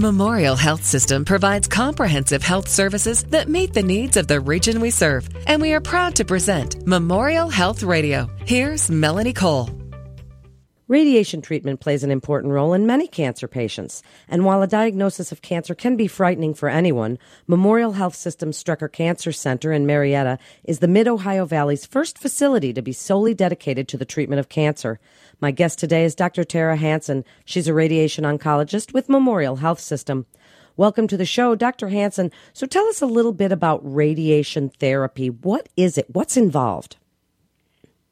Memorial Health System provides comprehensive health services that meet the needs of the region we serve, and we are proud to present Memorial Health Radio. Here's Melanie Cole. Radiation treatment plays an important role in many cancer patients. And while a diagnosis of cancer can be frightening for anyone, Memorial Health System's Strecker Cancer Center in Marietta is the Mid Ohio Valley's first facility to be solely dedicated to the treatment of cancer. My guest today is Dr. Tara Hansen. She's a radiation oncologist with Memorial Health System. Welcome to the show, Dr. Hansen. So tell us a little bit about radiation therapy. What is it? What's involved?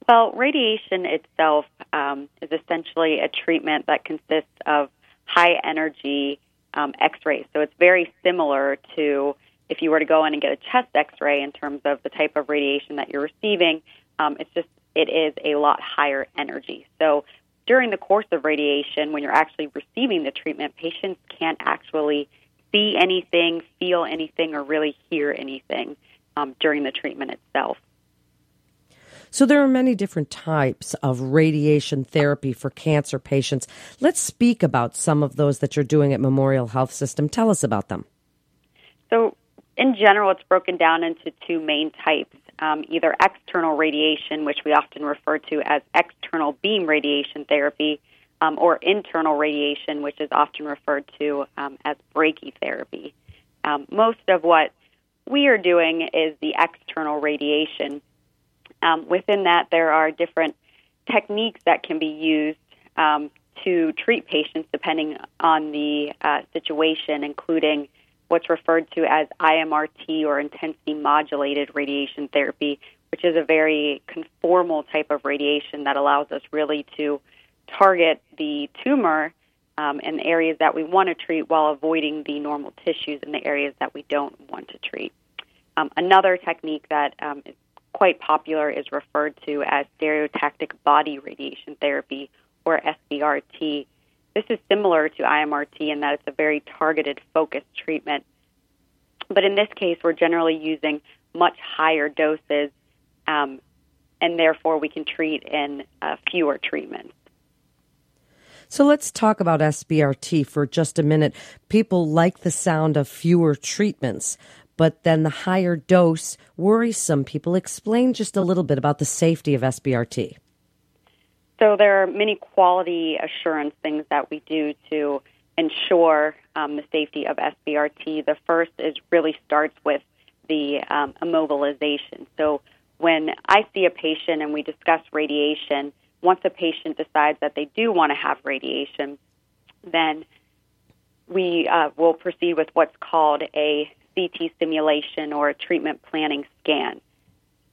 Well, radiation itself um, is essentially a treatment that consists of high energy um, x rays. So it's very similar to if you were to go in and get a chest x ray in terms of the type of radiation that you're receiving. Um, it's just, it is a lot higher energy. So during the course of radiation, when you're actually receiving the treatment, patients can't actually see anything, feel anything, or really hear anything um, during the treatment itself. So there are many different types of radiation therapy for cancer patients. Let's speak about some of those that you're doing at Memorial Health System. Tell us about them. So, in general, it's broken down into two main types um, either external radiation, which we often refer to as external beam radiation therapy, um, or internal radiation, which is often referred to um, as brachytherapy. Um, most of what we are doing is the external radiation. Um, within that, there are different techniques that can be used um, to treat patients depending on the uh, situation, including what's referred to as IMRT or intensity modulated radiation therapy, which is a very conformal type of radiation that allows us really to target the tumor um, in areas that we want to treat while avoiding the normal tissues in the areas that we don't want to treat. Um, another technique that um, is quite popular is referred to as stereotactic body radiation therapy, or SBRT. This is similar to IMRT in that it's a very targeted, focused treatment. But in this case, we're generally using much higher doses, um, and therefore we can treat in uh, fewer treatments. So let's talk about SBRT for just a minute. People like the sound of fewer treatments, but then the higher dose worries some people. Explain just a little bit about the safety of SBRT. So there are many quality assurance things that we do to ensure um, the safety of SBRT. The first is really starts with the um, immobilization. So when I see a patient and we discuss radiation, once a patient decides that they do want to have radiation, then we uh, will proceed with what's called a CT simulation or a treatment planning scan.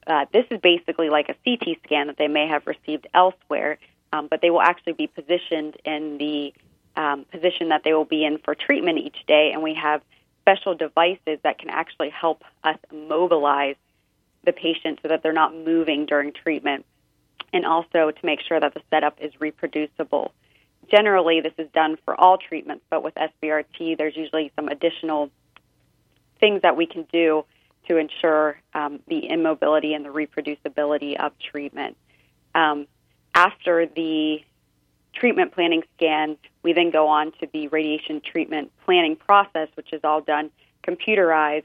Uh, this is basically like a CT scan that they may have received elsewhere, um, but they will actually be positioned in the um, position that they will be in for treatment each day, and we have special devices that can actually help us mobilize the patient so that they're not moving during treatment, and also to make sure that the setup is reproducible. Generally, this is done for all treatments, but with SBRT, there's usually some additional things that we can do to ensure um, the immobility and the reproducibility of treatment. Um, after the treatment planning scan, we then go on to the radiation treatment planning process, which is all done computerized.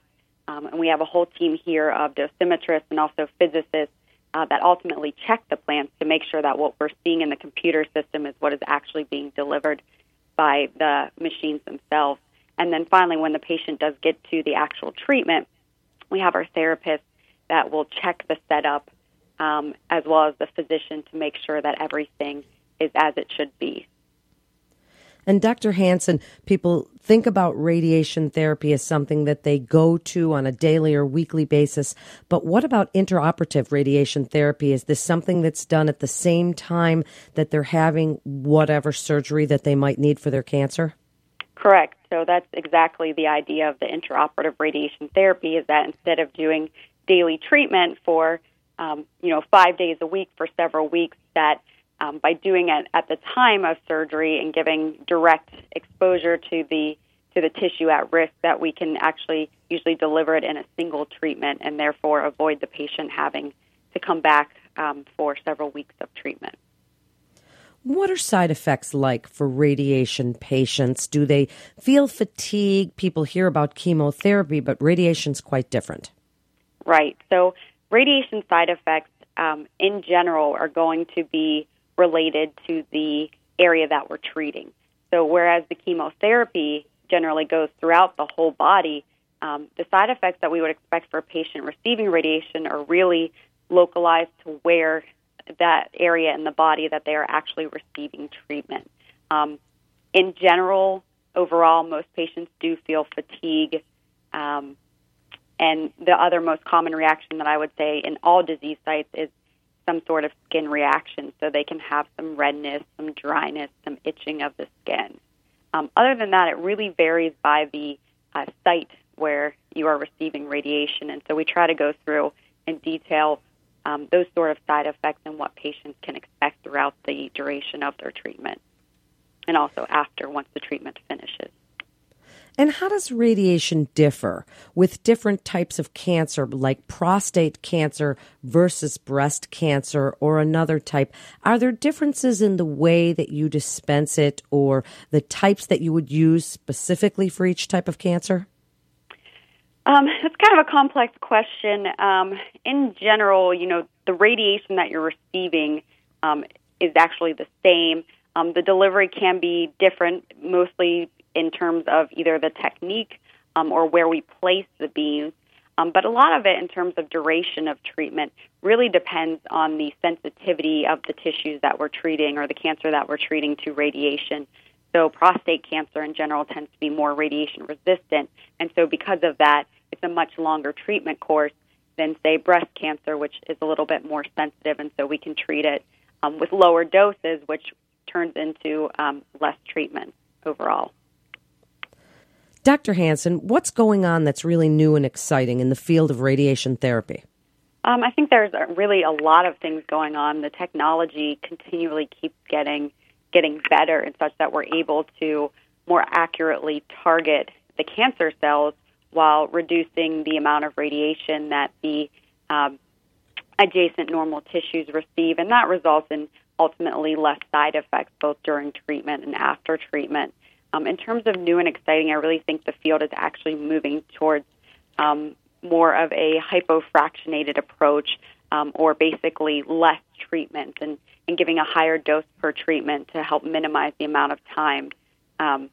Um, and we have a whole team here of dosimetrists and also physicists uh, that ultimately check the plans to make sure that what we're seeing in the computer system is what is actually being delivered by the machines themselves. And then finally, when the patient does get to the actual treatment, we have our therapist that will check the setup um, as well as the physician to make sure that everything is as it should be. And Dr. Hansen, people think about radiation therapy as something that they go to on a daily or weekly basis. But what about intraoperative radiation therapy? Is this something that's done at the same time that they're having whatever surgery that they might need for their cancer? Correct. So that's exactly the idea of the intraoperative radiation therapy is that instead of doing daily treatment for, um, you know, five days a week for several weeks, that um, by doing it at the time of surgery and giving direct exposure to the to the tissue at risk, that we can actually usually deliver it in a single treatment and therefore avoid the patient having to come back um, for several weeks of treatment. What are side effects like for radiation patients? Do they feel fatigue? People hear about chemotherapy, but radiation's quite different. Right. So, radiation side effects um, in general are going to be related to the area that we're treating. So, whereas the chemotherapy generally goes throughout the whole body, um, the side effects that we would expect for a patient receiving radiation are really localized to where that area in the body that they are actually receiving treatment. Um, in general, overall, most patients do feel fatigue. Um, and the other most common reaction that I would say in all disease sites is some sort of skin reaction. So they can have some redness, some dryness, some itching of the skin. Um, other than that, it really varies by the uh, site where you are receiving radiation. And so we try to go through in detail um, those sort of side effects and what patients can expect throughout the duration of their treatment and also after once the treatment finishes. And how does radiation differ with different types of cancer, like prostate cancer versus breast cancer or another type? Are there differences in the way that you dispense it or the types that you would use specifically for each type of cancer? Um, it's kind of a complex question. Um, in general, you know, the radiation that you're receiving um, is actually the same. Um, the delivery can be different, mostly in terms of either the technique um, or where we place the beams. Um, but a lot of it, in terms of duration of treatment, really depends on the sensitivity of the tissues that we're treating or the cancer that we're treating to radiation. So, prostate cancer in general tends to be more radiation resistant. And so, because of that, it's a much longer treatment course than, say, breast cancer, which is a little bit more sensitive, and so we can treat it um, with lower doses, which turns into um, less treatment overall. Dr. Hansen, what's going on that's really new and exciting in the field of radiation therapy? Um, I think there's really a lot of things going on. The technology continually keeps getting getting better, and such that we're able to more accurately target the cancer cells while reducing the amount of radiation that the um, adjacent normal tissues receive, and that results in ultimately less side effects both during treatment and after treatment. Um, in terms of new and exciting, I really think the field is actually moving towards um, more of a hypofractionated approach, um, or basically less treatment, and, and giving a higher dose per treatment to help minimize the amount of time um,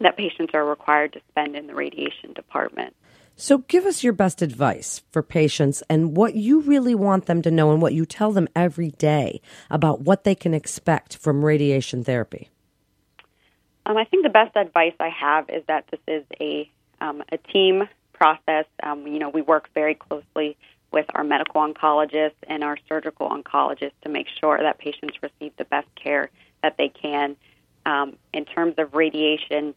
that patients are required to spend in the radiation department. So, give us your best advice for patients and what you really want them to know and what you tell them every day about what they can expect from radiation therapy. Um, I think the best advice I have is that this is a um, a team process. Um, you know, we work very closely with our medical oncologists and our surgical oncologists to make sure that patients receive the best care that they can. Um, in terms of radiation,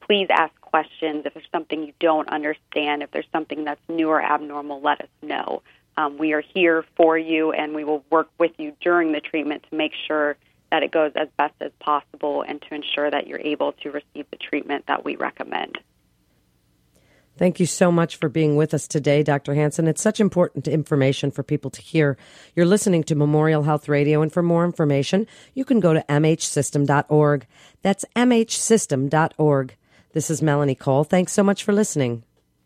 please ask questions. If there's something you don't understand, if there's something that's new or abnormal, let us know. Um, we are here for you, and we will work with you during the treatment to make sure that it goes as best as possible and to ensure that you're able to receive the treatment that we recommend. Thank you so much for being with us today, Dr. Hansen. It's such important information for people to hear. You're listening to Memorial Health Radio, and for more information, you can go to mhsystem.org. That's mhsystem.org. This is Melanie Cole. Thanks so much for listening.